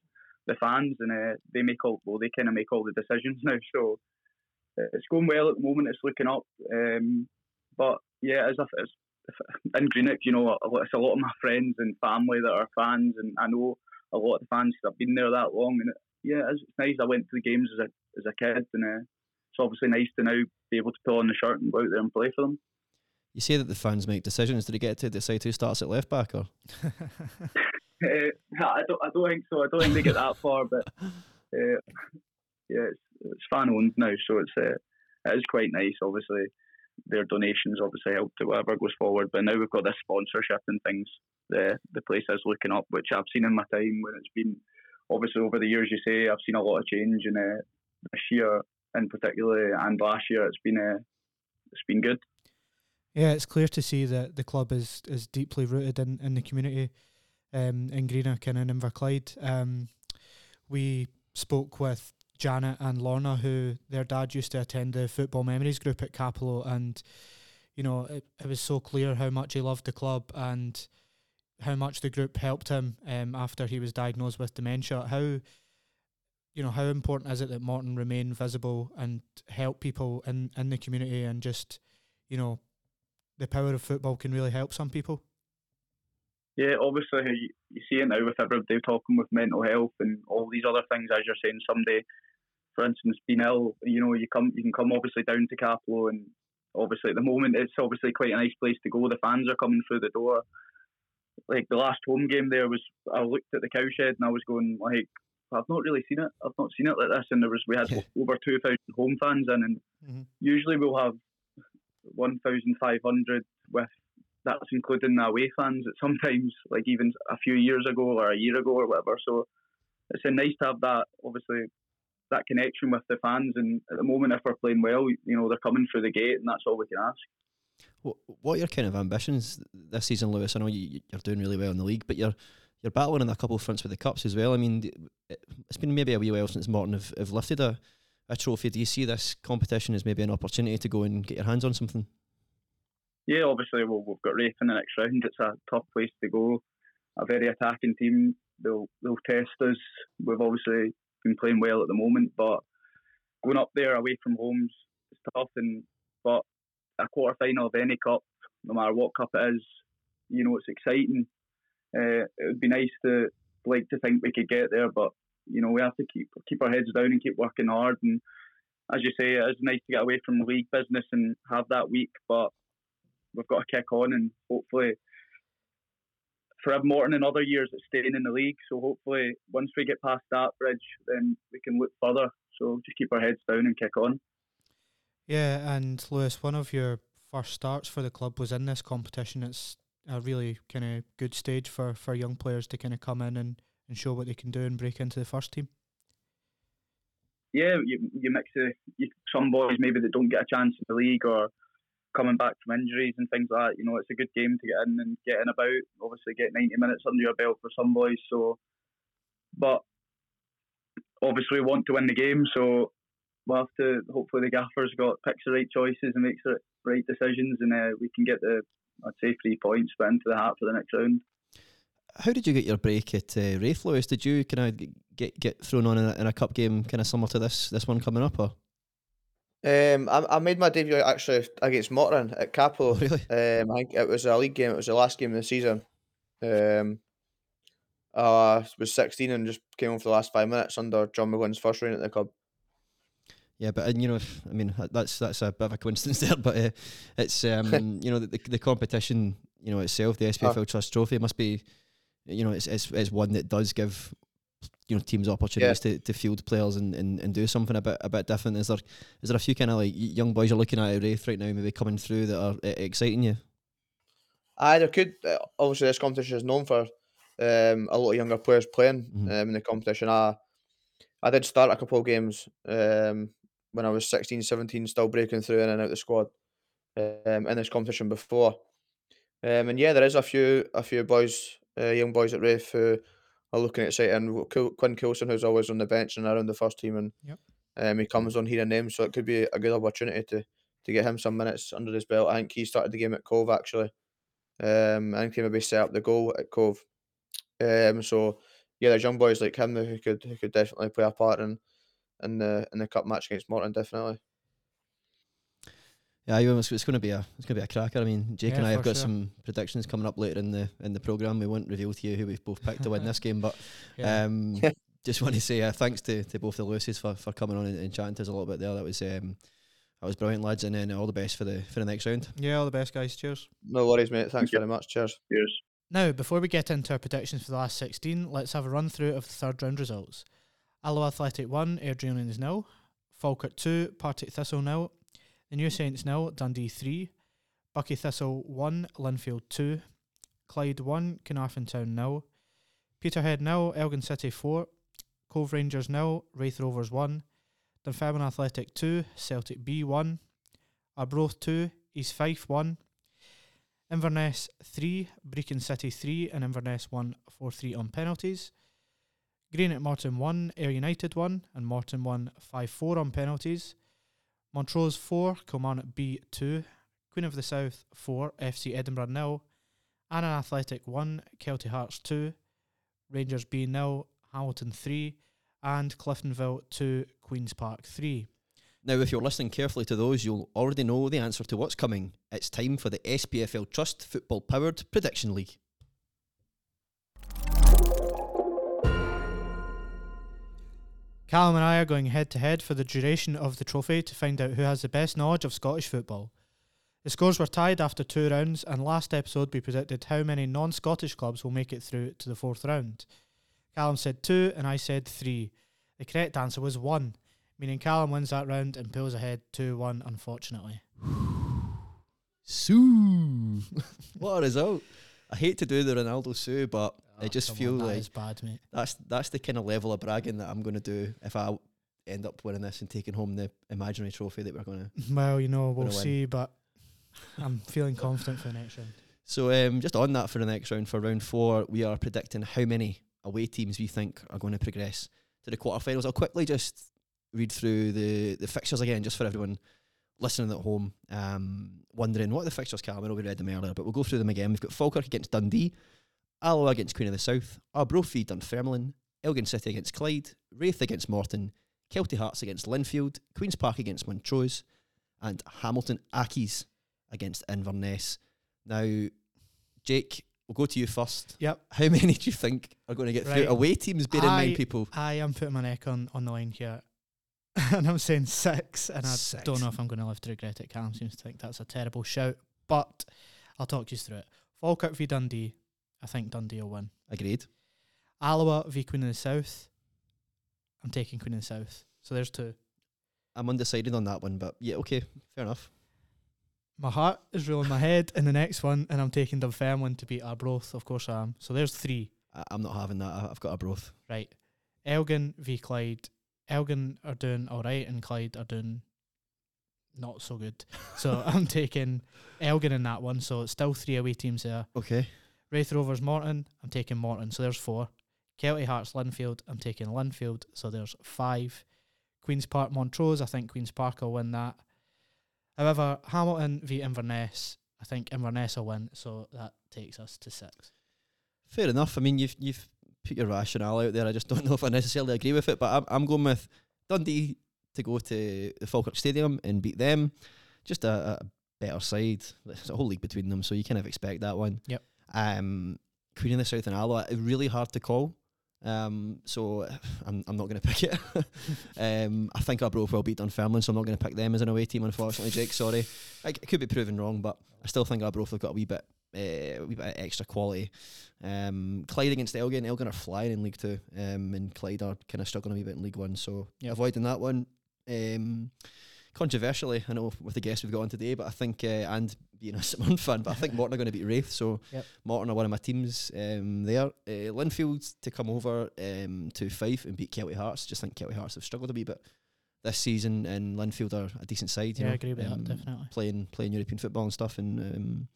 the fans, and uh, they make all well, they kind of make all the decisions now. So uh, it's going well at the moment. It's looking up. Um, but yeah, as if it's in Greenock, you know, it's a lot of my friends and family that are fans, and I know a lot of the fans that have been there that long. And it, yeah, it's, nice. I went to the games as a as a kid, and uh, it's obviously nice to now be able to pull on the shirt and go out there and play for them. You say that the fans make decisions. Did he get to decide who starts at left back or? uh, I don't. I don't think so. I don't think they get that far, but uh, yeah, it's, it's fan owned now, so it's uh, it is quite nice. Obviously, their donations obviously help to whatever goes forward. But now we've got this sponsorship and things. The the place is looking up, which I've seen in my time when it's been obviously over the years. You say I've seen a lot of change, and uh, this year in particular and last year it's been uh, it's been good. Yeah, it's clear to see that the club is is deeply rooted in, in the community um, in Greenock and in Inverclyde. Um, we spoke with Janet and Lorna, who their dad used to attend the football memories group at Cappielow, and you know it, it was so clear how much he loved the club and how much the group helped him um, after he was diagnosed with dementia. How you know how important is it that Morton remain visible and help people in in the community and just you know the power of football can really help some people. Yeah, obviously you, you see it now with everybody talking with mental health and all these other things. As you're saying, someday, for instance, being ill, you know, you come, you can come obviously down to Cappielow, and obviously at the moment it's obviously quite a nice place to go. The fans are coming through the door. Like the last home game there was, I looked at the cowshed and I was going like, I've not really seen it. I've not seen it like this. And there was we had over two thousand home fans in, and mm-hmm. usually we'll have 1,500 with that's including the away fans. It's sometimes like even a few years ago or a year ago or whatever. So it's a nice to have that obviously that connection with the fans. And at the moment, if we're playing well, you know they're coming through the gate, and that's all we can ask. What, what are your kind of ambitions this season, Lewis? I know you, you're doing really well in the league, but you're you're battling in a couple of fronts with the cups as well. I mean, it's been maybe a wee while since Morton have, have lifted a a trophy. Do you see this competition as maybe an opportunity to go and get your hands on something? Yeah, obviously well, we've got Raith in the next round. It's a tough place to go. A very attacking team. They'll they'll test us. We've obviously been playing well at the moment, but going up there away from homes is tough. And but a quarter final of any cup, no matter what cup it is, you know it's exciting. Uh, it would be nice to like to think we could get there, but you know, we have to keep keep our heads down and keep working hard. And as you say, it's nice to get away from league business and have that week, but we've got to kick on and hopefully for Morton and other years it's staying in the league. So hopefully once we get past that bridge, then we can look further. So just keep our heads down and kick on. Yeah, and Lewis, one of your first starts for the club was in this competition. It's a really kind of good stage for, for young players to kind of come in and and show what they can do and break into the first team? Yeah, you, you mix the, you, some boys maybe that don't get a chance in the league or coming back from injuries and things like that. You know, it's a good game to get in and get in about. Obviously, get 90 minutes under your belt for some boys. So, but obviously, we want to win the game. So, we'll have to. Hopefully, the gaffer's got picks the right choices and makes the right decisions, and uh, we can get the I'd say three points put into the hat for the next round how did you get your break at uh, Raith, Lewis? Did you kind of get get thrown on in a, in a, cup game, kind of similar to this this one coming up, or? Um, I, I made my debut actually against Morton at Cappielow. Really? Um, I think it was a league game. It was the last game of the season. Um, I was 16 and just came on for the last five minutes under John McGlynn's first reign at the club. Yeah, but and you know, I mean, that's that's a bit of a coincidence there, but uh, it's um, you know, the, the competition, you know, itself, the SPFL oh. Trust Trophy must be you know, it's, it's, it's one that does give you know teams opportunities yeah. to, to field players and, and, and do something a bit a bit different. Is there is there a few kind of like young boys you're looking at at Raith right now, maybe coming through that are uh, exciting you? Aye, there could uh, obviously this competition is known for um, a lot of younger players playing mm-hmm. um, in the competition. I I did start a couple of games um, when I was 16, 17, still breaking through in and out the squad um, in this competition before. Um, and yeah, there is a few a few boys, uh, young boys at Raith who are looking exciting. Quinn Coulson, who's always on the bench and around the first team, and Yep. um, he comes on hearing names, so it could be a good opportunity to to get him some minutes under his belt. I think he started the game at Cove actually. Um, I think he maybe set up the goal at Cove. Um, so yeah, there's young boys like him who could who could definitely play a part in in the in the cup match against Morton, definitely. Yeah, it's, it's going to be a it's going to be a cracker. I mean, Jake Yeah, and I have got sure. some predictions coming up later in the in the program. We won't reveal to you who we've both picked to win this game, but Yeah. um, just want to say uh, thanks to, to both the Lewises for, for coming on and, and chatting to us a little bit there. That was um, that was brilliant, lads, and then all the best for the for the next round. Yeah, all the best, guys. Cheers. No worries, mate. Thanks very much. Cheers. Cheers. Now, before we get into our predictions for the last 16, let's have a run through of the third round results. Alloa Athletic 1, Airdrieonians nil. Falkirk 2, Partick Thistle nil. The New Saints nil, Dundee 3. Buckie Thistle 1, Linfield 2. Clyde 1, Caernarfon Town. Peterhead nil, Elgin City 4. Cove Rangers nil, Raith Rovers 1. Dunfermline Athletic 2, Celtic B 1. Arbroath 2, East Fife 1. Inverness 3, Brechin City 3, and Inverness 1 4 3 on penalties. Greenock Morton 1, Ayr United 1, and Morton 1 5 4 on penalties. Montrose 4, Kilmarnock B 2, Queen of the South 4, FC Edinburgh 0, Annan Athletic 1, Kelty Hearts 2, Rangers B 0, Hamilton 3, and Cliftonville 2, Queen's Park 3. Now, if you're listening carefully to those, you'll already know the answer to what's coming. It's time for the SPFL Trust Football Powered Prediction League. Callum and I are going head to head for the duration of the trophy to find out who has the best knowledge of Scottish football. The scores were tied after two rounds, and last episode we predicted how many non Scottish clubs will make it through to the fourth round. Callum said two, and I said three. The correct answer was one, meaning Callum wins that round and pulls ahead 2 1, unfortunately. Sue. what a result. I hate to do the Ronaldo Sue, but I just feel on, like is bad, mate. that's that's the kind of level of bragging that I'm going to do if I end up winning this and taking home the imaginary trophy that we're going to. Well, you know, we'll Gonna win. see, but I'm feeling confident for the next round. So, um, just on that for the next round, for round four, we are predicting how many away teams we think are going to progress to the quarterfinals. I'll quickly just read through the, the fixtures again, just for everyone listening at home, um, wondering what the fixtures, Callum? I know we read them earlier, but we'll go through them again. We've got Falkirk against Dundee, Alloa against Queen of the South, Arbroath Dunfermline, Elgin City against Clyde, Raith against Morton, Kelty Hearts against Linfield, Queen's Park against Montrose, and Hamilton Ackies against Inverness. Now, Jake, we'll go to you first. Yep. How many do you think are going to get through? Right. Away teams, bear in mind, people. I am putting my neck on, on the line here. and I'm saying six, and I Six. don't know if I'm going to live to regret it. Callum seems to think that's a terrible shout, but I'll talk you through it. Falkirk v Dundee. I think Dundee will win. Agreed. Alloa v Queen of the South. I'm taking Queen of the South. So there's two. I'm undecided on that one, but yeah, okay, fair enough. My heart is ruling my head in the next one, and I'm taking Dunfermline to beat Arbroath. Of course I am. So there's three. I, I'm not having that. I've got Arbroath. Right. Elgin v Clyde. Elgin are doing all right, and Clyde are doing not so good. So I'm taking Elgin in that one. So it's still three away teams there. Okay. Raith Rovers Morton. I'm taking Morton. So there's four. Kelty Hearts Linfield. I'm taking Linfield. So there's five. Queens Park Montrose. I think Queens Park will win that. However, Hamilton v Inverness. I think Inverness will win. So that takes us to six. Fair enough. I mean, you've you've put your rationale out there. I just don't know if I necessarily agree with it, but I'm I'm going with Dundee to go to the Falkirk Stadium and beat them. Just a, a better side. There's a whole league between them, so you kind of expect that one. Yep. Um, Queen of the South and uh, really hard to call. Um, so I'm I'm not going to pick it. um, I think Arbroath will beat Dunfermline, so I'm not going to pick them as an away team. Unfortunately, Jake, sorry. I, it could be proven wrong, but I still think Arbroath have got a wee bit, uh, a wee bit extra quality. Um, Clyde against Elgin. Elgin are flying in League Two, um, and Clyde are kind of struggling a wee bit in League One. So Yep. avoiding that one. Um, controversially, I know with the guests we've got on today, but I think uh, and being a Mirren fan, but I think Morton are going to beat Raith. So Yep. Morton are one of my teams um, there. Uh, Linfield to come over um, to Fife and beat Kelty Hearts. Just think Kelty Hearts have struggled a wee bit this season, and Linfield are a decent side. You Yeah, I know, agree with that, definitely. Playing playing European football and stuff, and um,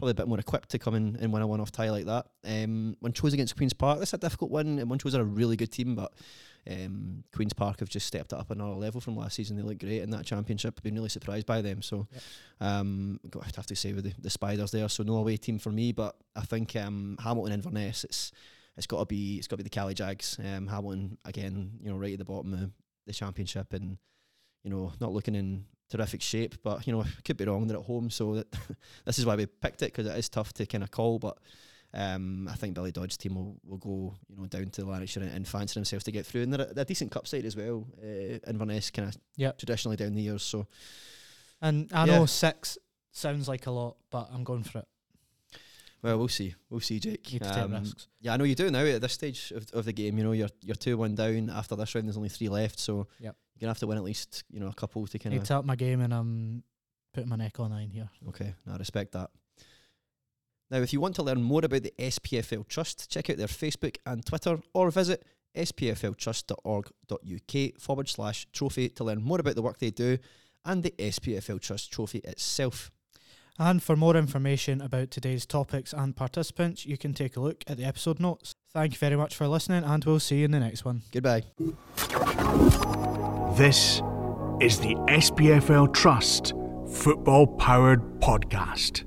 probably a bit more equipped to come in and win a one-off tie like that. Um, Montrose against Queens Park, that's a difficult one. And Montrose are a really good team, but um, Queens Park have just stepped it up another level from last season. They look great in that championship. I've been really surprised by them. So, um, I'd have to say with the, the Spiders there. So no away team for me, but I think um, Hamilton Inverness. It's it's got to be it's got to be the Caley Jags. Um, Hamilton again, you know, right at the bottom of the championship, and you know, not looking in terrific shape. But you know, could be wrong. They're at home, so that this is why we picked it because it is tough to kind of call. But um, I think Billy Dodds's team will, will go you know down to Lanarkshire and, and fancy themselves to get through. And they're a, they're a decent cup side as well. Uh, Inverness kind of Yep. traditionally down the years. So And I Yeah. know six sounds like a lot, but I'm going for it. Well, we'll see. We'll see, Jake. Um, take risks. Yeah, I know you do now at this stage of, of the game. You know, you're you're two one down after this round. There's only three left, so Yep. You're gonna have to win at least you know a couple to kind of. to up my game, and I'm putting my neck on nine here. Okay, I respect that. Now, if you want to learn more about the SPFL Trust, check out their Facebook and Twitter, or visit spfltrust.org.uk forward slash trophy to learn more about the work they do and the SPFL Trust trophy itself. And for more information about today's topics and participants, you can take a look at the episode notes. Thank you very much for listening, and we'll see you in the next one. Goodbye. This is the SPFL Trust Football Powered Podcast.